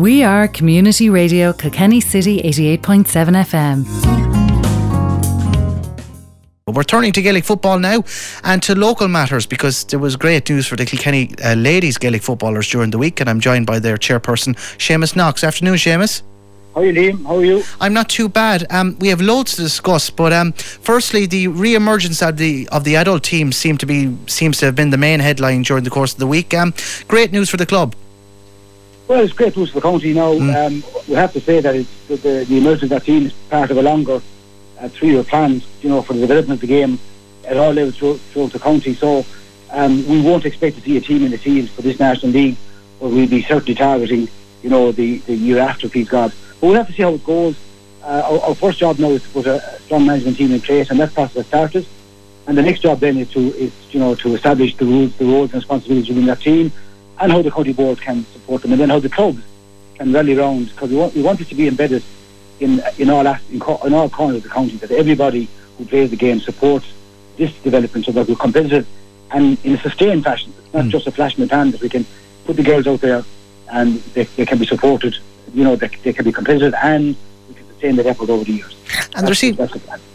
We are Community Radio Kilkenny City 88.7 FM. We're turning to Gaelic football now and to local matters because there was great news for the Kilkenny uh, ladies Gaelic footballers during the week, and I'm joined by their chairperson, Seamus Knox. Afternoon, Seamus. How are you, Liam? How are you? I'm not too bad. Um, we have loads to discuss, but um, firstly, the re-emergence of the of the adult team seem to be seems to have been the main headline during the course of the week. Um, great news for the club. Well, it's great news for the county. Now mm. um, we have to say that it's, the, the, the emergence of that team is part of a longer uh, three-year plan, you know, for the development of the game at all levels throughout, the county. So um, we won't expect to see a team in the field for this National League, but we'll be certainly targeting, you know, the, the year after, please God. But we'll have to see how it goes. Uh, our, our, first job now is to put a strong management team in place, and that process has started. And the next job then is to, is, you know, to establish the rules, the roles and responsibilities within that team, and how the county board can support them, and then how the clubs can rally around, because we want, we want it to be embedded in in all in, in all corners of the county that everybody who plays the game supports this development so that we're competitive and in a sustained fashion. It's not mm. just a flash in the pan that we can put the girls out there and they, they can be supported, you know, they, they can be competitive and the effort over the years. And there seems,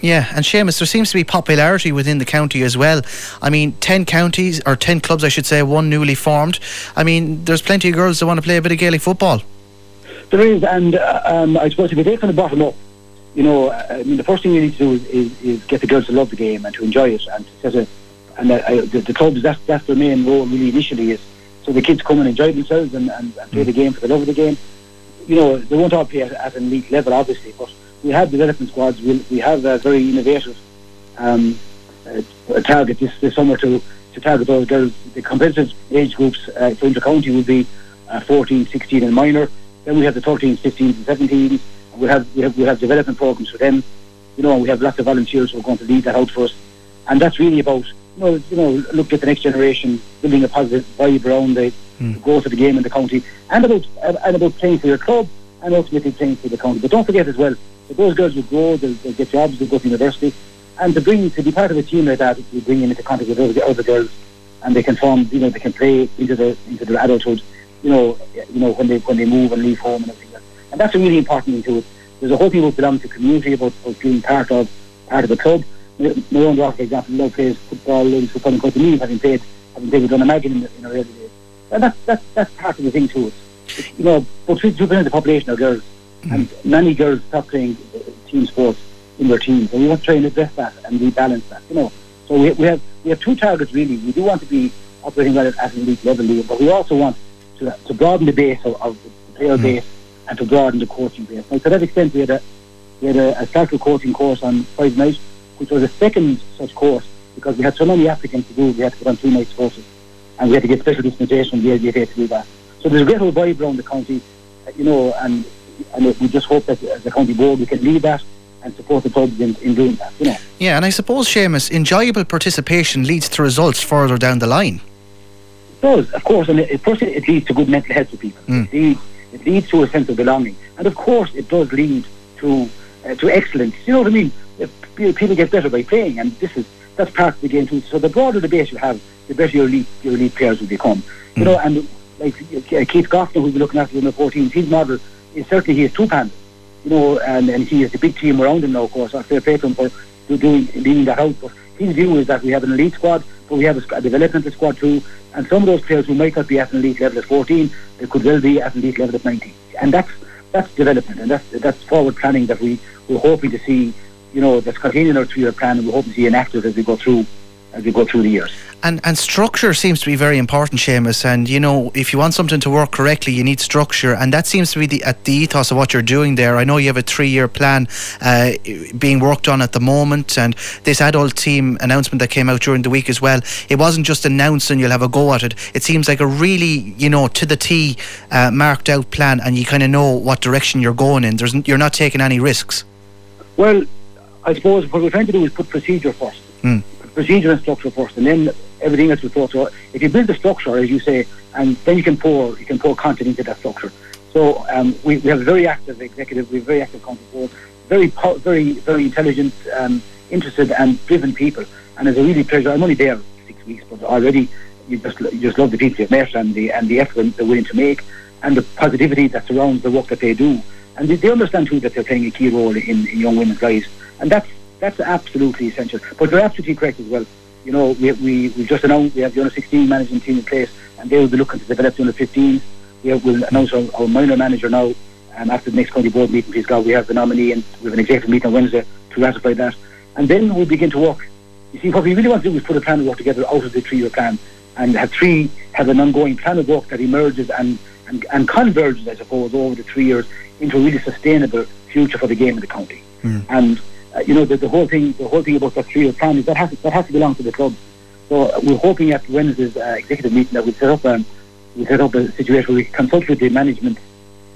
yeah, and Seamus, there seems to be popularity within the county as well. I mean, ten counties or ten clubs, I should say, one newly formed. I mean, there's plenty of girls that want to play a bit of Gaelic football. There is, and uh, um, I suppose if you take from the bottom up, you know, uh, I mean, the first thing you need to do is, is, is, get the girls to love the game and to enjoy it, and to set a, and uh, the, the clubs that's that's their main role really initially is so the kids come and enjoy themselves and, and, and play the game for the love of the game. You know, they won't all play at, at an elite level, obviously, but we have development squads. We we have a very innovative um, uh, target this, this summer to to target those girls. The competitive age groups uh, for inter-county will be uh, 14, 16 and minor then we have the 13s, 15s, and 17s. We have we have we have development programs for them. You know, we have lots of volunteers who are going to lead that out for us, and that's really about you know you know look at the next generation, building a positive vibe around the, mm. growth of the game in the county, and about and about playing for your club and ultimately playing for the county. But don't forget as well that those girls will grow, they'll, they'll get jobs, they'll go to university, and to bring to be part of a team like that, we bring them into contact with other, other girls, and they can form, you know, they can play into the into their adulthood you know, you know when they when they move and leave home and everything. Like and that's a really important thing to. There's a whole people belong to community about, about being part of part of the club. My own daughter, for example, now plays football, ladies football in County Meath, having played having played with Dunnamaggin in, in our early. And that's that's that's part of the thing too. You know, but two percent of the population are girls, mm. and many girls stop playing uh, team sports in their teams. And we want to try and address that and rebalance that. You know, so we, we have we have two targets really. We do want to be operating at an elite level, but we also want to, to broaden the base of, of the player mm. base and to broaden the coaching base. Now, to that extent, we had a we had a, a circle coaching course on Friday night, which was a second such course because we had so many applicants to do. We had to put on two nights courses, and we had to get special dispensation the LGFA to do that. So there's a great old vibe around the county, you know, and and we just hope that as the county board we can lead that and support the clubs in, in doing that, you know. Yeah, and I suppose, Seamus, enjoyable participation leads to results further down the line does, of course, and it, first it leads to good mental health for people. Mm. It, leads, it leads to a sense of belonging, and of course, it does lead to uh, to excellence. You know what I mean? People get better by playing, and this is that's part of the game too. So the broader the base you have, the better your elite your elite players will become. Mm. You know, and like uh, Keith Goffner, who's looking after in the 14s, his model is certainly he is two pandas. You know, and, and he has a big team around him now, of course. I fair play to him for doing leading that out. But his view is that we have an elite squad, but we have a, a developmental squad too, and some of those players who might not be at an elite level at 14, they could well be at an elite level at 19. And that's that's development and that's that's forward planning that we we're hoping to see. You know, that's continuing our three-year plan, and we hope to see enacted as we go through as we go through the years. And and structure seems to be very important, Seamus. And you know, if you want something to work correctly, you need structure, and that seems to be the at the ethos of what you're doing there. I know you have a three-year plan uh, being worked on at the moment, and this adult team announcement that came out during the week as well. It wasn't just announced and you'll have a go at it. It seems like a really, you know, to the T uh, marked out plan, and you kind of know what direction you're going in. There's you're not taking any risks. Well, I suppose what we're trying to do is put procedure first. Mm procedure and structure first, and then everything else will flow. So if you build the structure, as you say, and then you can pour you can pour content into that structure. So um, we, we have a very active executive, we have very active content board, very very very intelligent, um, interested, and driven people. And it's a really pleasure. I'm only there six weeks, but already you just you just love the people you've met and the and the effort they're willing to make. and the positivity that surrounds the work that they do. And they, they understand too that they're playing a key role in, in young women's lives, and that's that's absolutely essential. But you're absolutely correct as well. You know, we we we just announced we have the under 16 management team in place, and they will be looking to develop the under 15. We will announce our, our minor manager now. Um, after the next county board meeting, please God, we have the nominee and we have an executive meeting on Wednesday to ratify that, and then we'll begin to work. You see, what we really want to do is put a plan of work together out of the three-year plan and have three have an ongoing plan of work that emerges and, and, and converges, I suppose, over the three years into a really sustainable future for the game in the county. Mm. And uh, you know the, the whole thing, the whole thing about that three-year plan is that has to, that has to belong to the club. So uh, we're hoping at Wednesday's uh, executive meeting that we set up um, we set up a situation where we consult with the management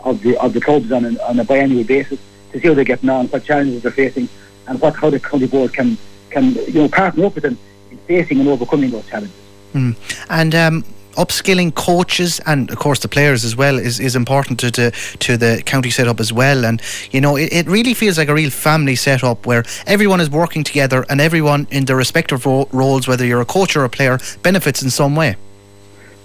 of the of the clubs on, an, on a biannual basis to see how they're getting on, what challenges they're facing, and what how the county board can can you know partner up with them in facing and overcoming those challenges. Mm. And um, upskilling coaches and of course the players as well is, is important to, to, to the county setup as well. And you know it, it really feels like a real family setup where everyone is working together and everyone in their respective ro- roles whether you're a coach or a player benefits in some way.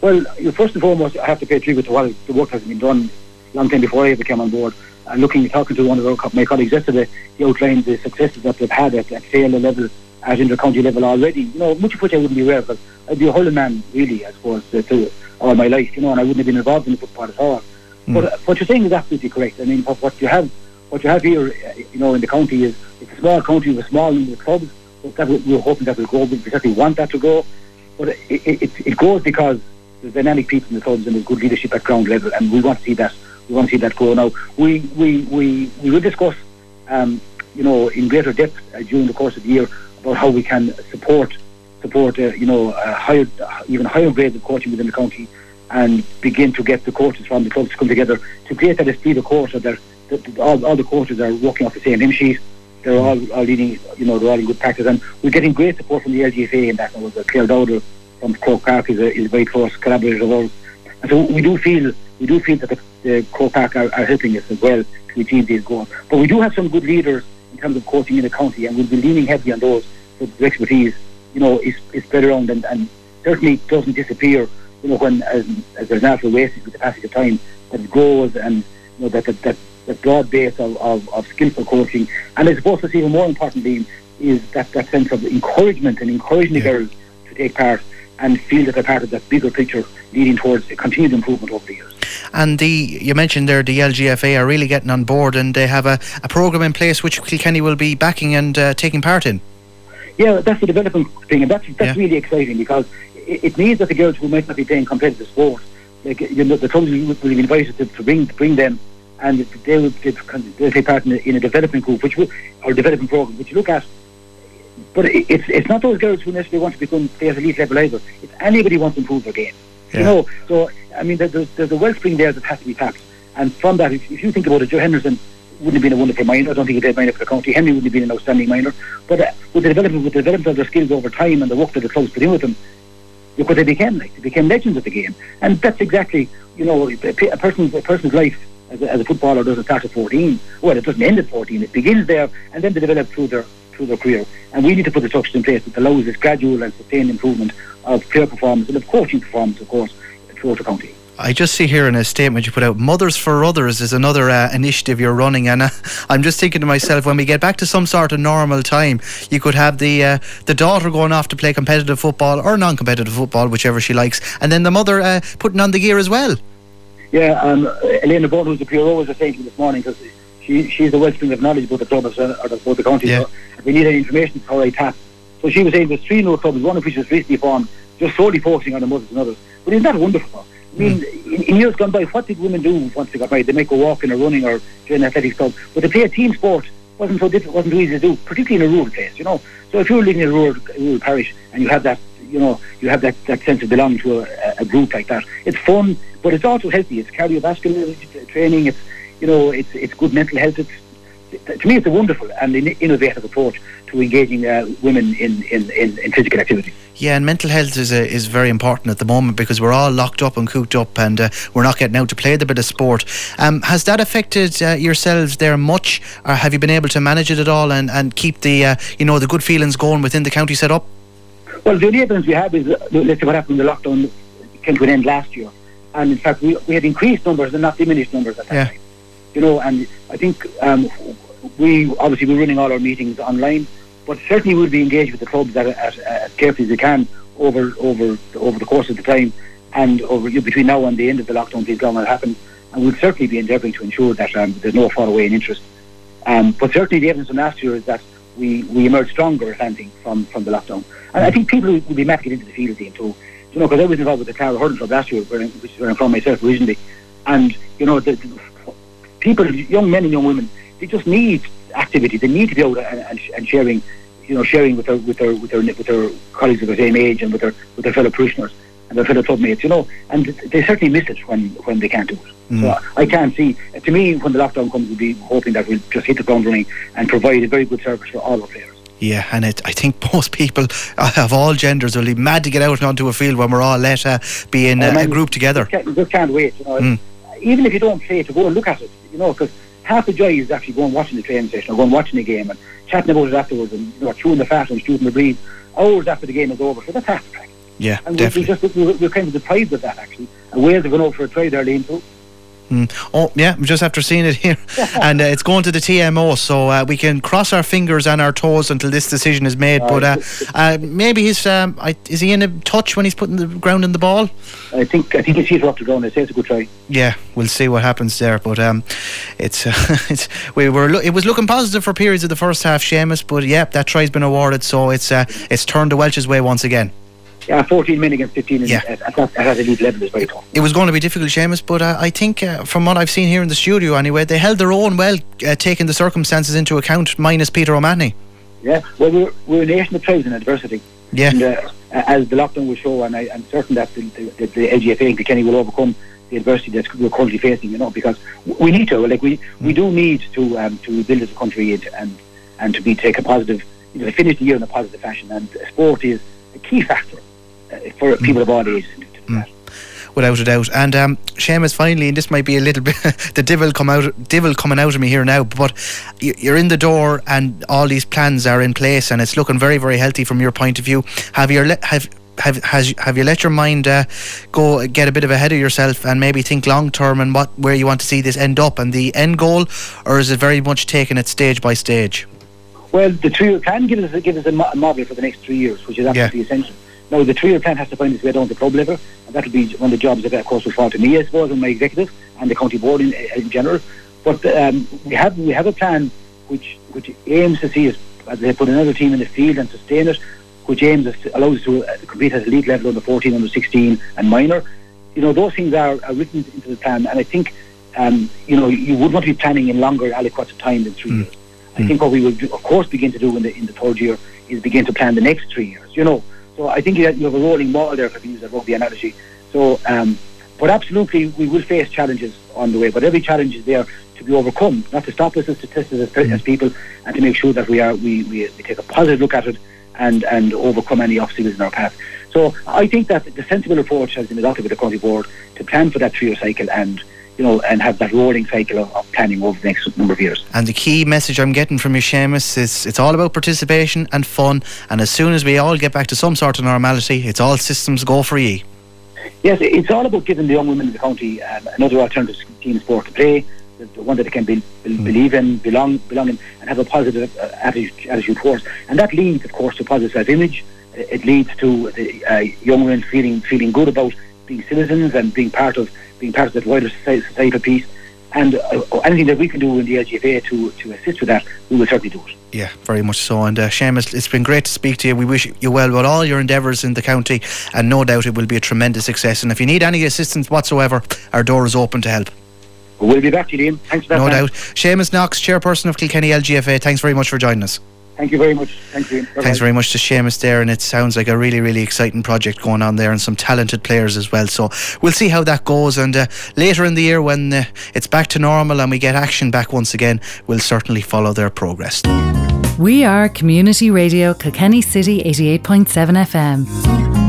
Well first and foremost I have to pay tribute to what the work has been done long time before I ever came on board. And looking talking to one of my colleagues yesterday he outlined the successes that they've had at, at Taylor level at inter-county level already. You know, much of which I wouldn't be aware of because I'd be a hurling man, really, I suppose, uh, to all my life, you know, and I wouldn't have been involved in the football at all. Mm. But uh, what you're saying is absolutely correct. I mean, what, what you have what you have here, uh, you know, in the county is it's a small county with a small number of clubs. But that we're hoping that will grow. We certainly want that to grow. But it, it, it grows because there's dynamic people in the clubs and there's good leadership at ground level, and we want to see that. We want to see that grow. Now, we we we, we will discuss, um, you know, in greater depth uh, during the course of the year about how we can support support uh, you know higher even higher grades of coaching within the county and begin to get the coaches from the clubs to come together to create that esprit de corps so that all, all the coaches are working off the same hymn sheet. They're all, all leading you know they're all in good practice. And we're getting great support from the LGFA in that was Claire Dowder from Croke Park is a, is a very close collaborator of ours. And so we do feel we do feel that the, the Croke Park are, are helping us as well to achieve these goals. But we do have some good leaders in terms of coaching in the county, and we'll be leaning heavily on those. So the expertise, you know, is, is spread around and, and certainly doesn't disappear. You know, when as, as there's natural wastage with the passage of time, that it grows and you know that that, that, that broad base of, of, of skillful coaching. And I suppose what's even more important, importantly is that, that sense of encouragement and encouraging yeah. the girls to take part and feel that they're part of that bigger picture leading towards a continued improvement over the years. And the you mentioned there the LGFA are really getting on board and they have a, a programme in place which Kilkenny will be backing and uh, taking part in. Yeah, that's the development thing, and that's that's yeah. really exciting because it, it, means that the girls who might not be playing competitive sport, like you know, the clubs will be invited to, to bring to bring them, and they will they'll take part in a, in a development group, which will, or development program, which you look at but it's it's not those girls who necessarily want to become players at elite level either. It's anybody wants to improve their game. Yeah. You know, so I mean, there's there's a wellspring there that has to be tapped, and from that, if, if you think about it, Joe Henderson wouldn't have been a wonderful minor. I don't think he did minor for the county. Henry wouldn't have been an outstanding minor. But uh, with the development with the development of their skills over time and the work that the clubs put in with them, look what they became like. They became legends of the game, and that's exactly you know a, person's a person's life as a, as a footballer doesn't start at 14. Well, it doesn't end at 14. It begins there, and then they develop through their through their career. And we need to put the structures in place that allows this gradual and sustained improvement of player performance and of coaching performance, of course, county. I just see here in a statement you put out, Mothers for Others is another uh, initiative you're running, and uh, I'm just thinking to myself, when we get back to some sort of normal time, you could have the uh, the daughter going off to play competitive football or non-competitive football, whichever she likes, and then the mother uh, putting on the gear as well. Yeah, um, Elena Bond, who's the PRO, was saying this morning because she she's the wellspring of knowledge about the club or about the county. Yeah. So if we need any information, it's how I tap. So she was saying there's three new clubs, one of which is recently formed, just solely focusing on the mothers and others. But isn't that wonderful? I mean, mm. in, in, years gone by, what did women do once they got married? They might go walking or running or join an athletics club. But to play a team sport wasn't so difficult, wasn't too easy to do, particularly in a rural place, you know. So if you're living in a rural, rural parish and you have that, you know, you have that, that sense of belonging to a, a group like that, it's fun, but it's also healthy. It's cardiovascular training. It's, you know, it's it's good mental health. It's to me, it's a wonderful and innovative approach to engaging uh, women in, in, in, in, physical activity. Yeah, and mental health is a, is very important at the moment because we're all locked up and cooped up, and uh, we're not getting out to play the bit of sport. Um, has that affected uh, yourselves there much, or have you been able to manage it at all and, and keep the uh, you know the good feelings going within the county set up? Well, the only evidence we have is uh, let's say what happened in the lockdown came to an end last year and in fact we, we had increased numbers and not diminished numbers at that Yeah. time. You know, and I think um, we obviously we're running all our meetings online, but certainly we'll be engaged with the clubs as, as, as carefully as we can over over over the course of the time, and over you know, between now and the end of the lockdown, please God, will happen, and we'll certainly be endeavouring to ensure that um, there's no fall away in interest. Um, but certainly the evidence from last year is that we, we emerged stronger, if anything, from, from the lockdown. And I think people will be making it into the field team too. You know, because I was involved with the Clara Hurling Club last year, which is where I'm from myself originally. And, you know, the, the people, young men and young women, they just need activity. They need to be out and, and, and sharing, you know, sharing with their with their with their with their colleagues of the same age and with their with their fellow parishioners and their fellow club mates. You know, and they certainly miss it when when they can't do it. So I can't see. To me, when the lockdown comes, we'll be hoping that we'll just hit the ground running and provide a very good service for all our players. Yeah, and it, I think most people of all genders will be mad to get out onto a field when we're all let uh, be in Oh, uh, a group together. Just can't, just can't wait. You know, Mm. even if you don't play, to go and look at it. You know, because half the joy is actually going watching the training session or going watching the game and chatting about it afterwards and you know chewing the fat and shooting the breeze hours after the game is over. So that's half the track. Yeah, And definitely. just we're, we're kind of deprived of that actually. And Wales have gone over for a try there, Liam. Too. Oh, yeah, just after seeing it here. and uh, it's going to the TMO, so uh, we can cross our fingers and our toes until this decision is made. But uh, uh, maybe he's, um, I, is he in a touch when he's putting the ground in the ball? I think I think feet are up to ground. I say it's a good try. Yeah, we'll see what happens there. But um, it's, uh, it's we were lo- it was looking positive for periods of the first half, Seamus. But yeah, that try's been awarded, so it's uh, it's turned the Welsh's way once again. Yeah, 14 men against 15 in- Yeah. at, at, that, at that elite level is very tough. It was going to be difficult, Seamus, but uh, I think uh, from what I've seen here in the studio, anyway, they held their own well, uh, taking the circumstances into account, minus Peter O'Mahony. Yeah, well, we're, we're a nation that thrives in adversity. Yeah. And uh, as the lockdown will show, and I, I'm certain that the, the, the, the LGFA and Kilkenny will overcome the adversity that we're currently facing, you know, because we need to, like, we, we do need to um, to rebuild as a country and, and, and to be take a positive, you know, finish the year in a positive fashion. And sport is a key factor for people of all ages. to without a doubt. And um, Seamus, finally, and this might be a little bit the devil come out, devil coming out of me here now, but you're in the door, and all these plans are in place, and it's looking very, very healthy from your point of view. Have you have have has have you let your mind uh, go get a bit of ahead of yourself and maybe think long term and what where you want to see this end up and the end goal, or is it very much taking it stage by stage? Well, the three-year plan gives us, gives us a, mo- a model for the next three years, which is absolutely essential. Now, the three-year plan has to find its way down to club level, and that will be one of the jobs that, of course, will fall to me, I suppose, and my executive, and the county board in, in general. But um, we have we have a plan which which aims to see us, as they put another team in the field and sustain it, which aims us to, allows us to uh, compete at elite level under 14, under 16, and minor. You know, those things are, are written into the plan, and I think, um, you know, you would want to be planning in longer aliquots of time than three years. I think what we will, do, of course, begin to do in the in the third year is begin to plan the next three years. You know, so I think you have, you have a rolling ball there, if I use a rugby analogy. So, um, but absolutely, we will face challenges on the way. But every challenge is there to be overcome, not to stop us as statistics as, as people, and to make sure that we are we, we, we take a positive look at it and and overcome any obstacles in our path. So I think that the sensible approach has been adopted with the county board to plan for that three-year cycle and you know and have that rolling cycle of, of planning over the next number of years. And the key message I'm getting from you, Seamus, is it's all about participation and fun. And as soon as we all get back to some sort of normality, it's all systems go for ye. Yes, it's all about giving the young women in the county um, another alternative team sport to play, the, the one that they can be, be, believe in, belong, belong in, and have a positive uh, attitude, attitude towards. And that leads, of course, to positive self-image. It leads to the uh, young women feeling feeling good about being citizens and being part of being part of that wider soci- societal peace. And uh, anything that we can do in the LGFA to, to assist with that, we will certainly do it. Yeah, very much so. And uh, Seamus, it's been great to speak to you. We wish you well with all your endeavours in the county, and no doubt it will be a tremendous success. And if you need any assistance whatsoever, our door is open to help. We'll be back to you, Liam. Thanks for that. No man. doubt. Seamus Knox, chairperson of Kilkenny LGFA, thanks very much for joining us. Thank you very much. Thanks, Liam. Bye-bye. Thanks very much to Seamus there, and it sounds like a really, really exciting project going on there, and some talented players as well. So we'll see how that goes. And uh, later in the year, when uh, it's back to normal and we get action back once again, we'll certainly follow their progress. We are Community Radio Kilkenny City 88.7 FM.